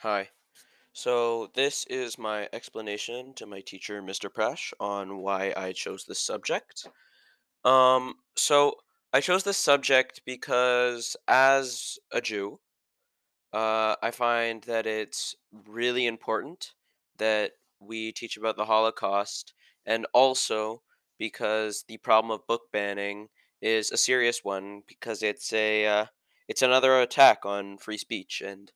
Hi. So this is my explanation to my teacher, Mr. Prash, on why I chose this subject. Um, so I chose this subject because as a Jew, uh, I find that it's really important that we teach about the Holocaust, and also because the problem of book banning is a serious one because it's a uh, it's another attack on free speech and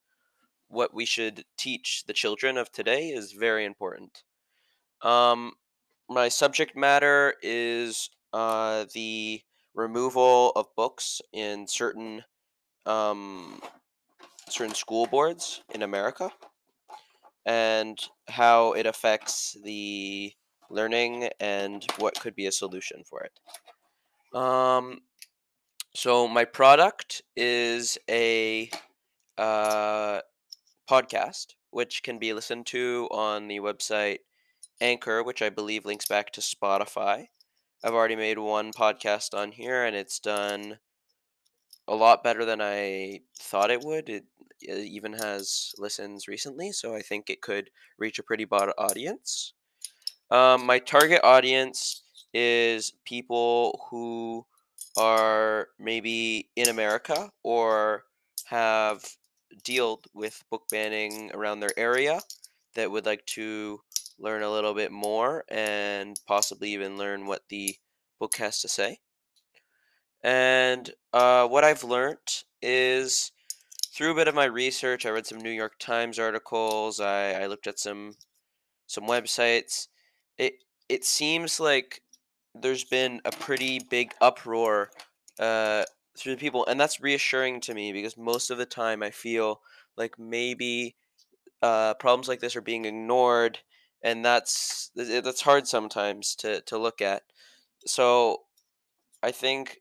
what we should teach the children of today is very important. Um, my subject matter is uh, the removal of books in certain um, certain school boards in America and how it affects the learning and what could be a solution for it. Um, so my product is a uh, podcast, which can be listened to on the website Anchor, which I believe links back to Spotify. I've already made one podcast on here, and it's done a lot better than I thought it would. It, it even has listens recently, so I think it could reach a pretty broad audience. Um, my target audience is people who are maybe in America or have dealt with book banning around their area that would like to learn a little bit more and possibly even learn what the book has to say. And uh, what I've learned is through a bit of my research, I read some New York Times articles. I, I looked at some some websites. It it seems like there's been a pretty big uproar uh, through the people, and that's reassuring to me because most of the time I feel like maybe uh, problems like this are being ignored, and that's th- that's hard sometimes to to look at. So I think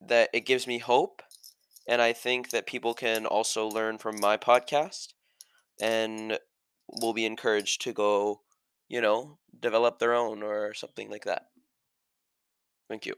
that it gives me hope, and I think that people can also learn from my podcast and will be encouraged to go, you know, develop their own or something like that. Thank you.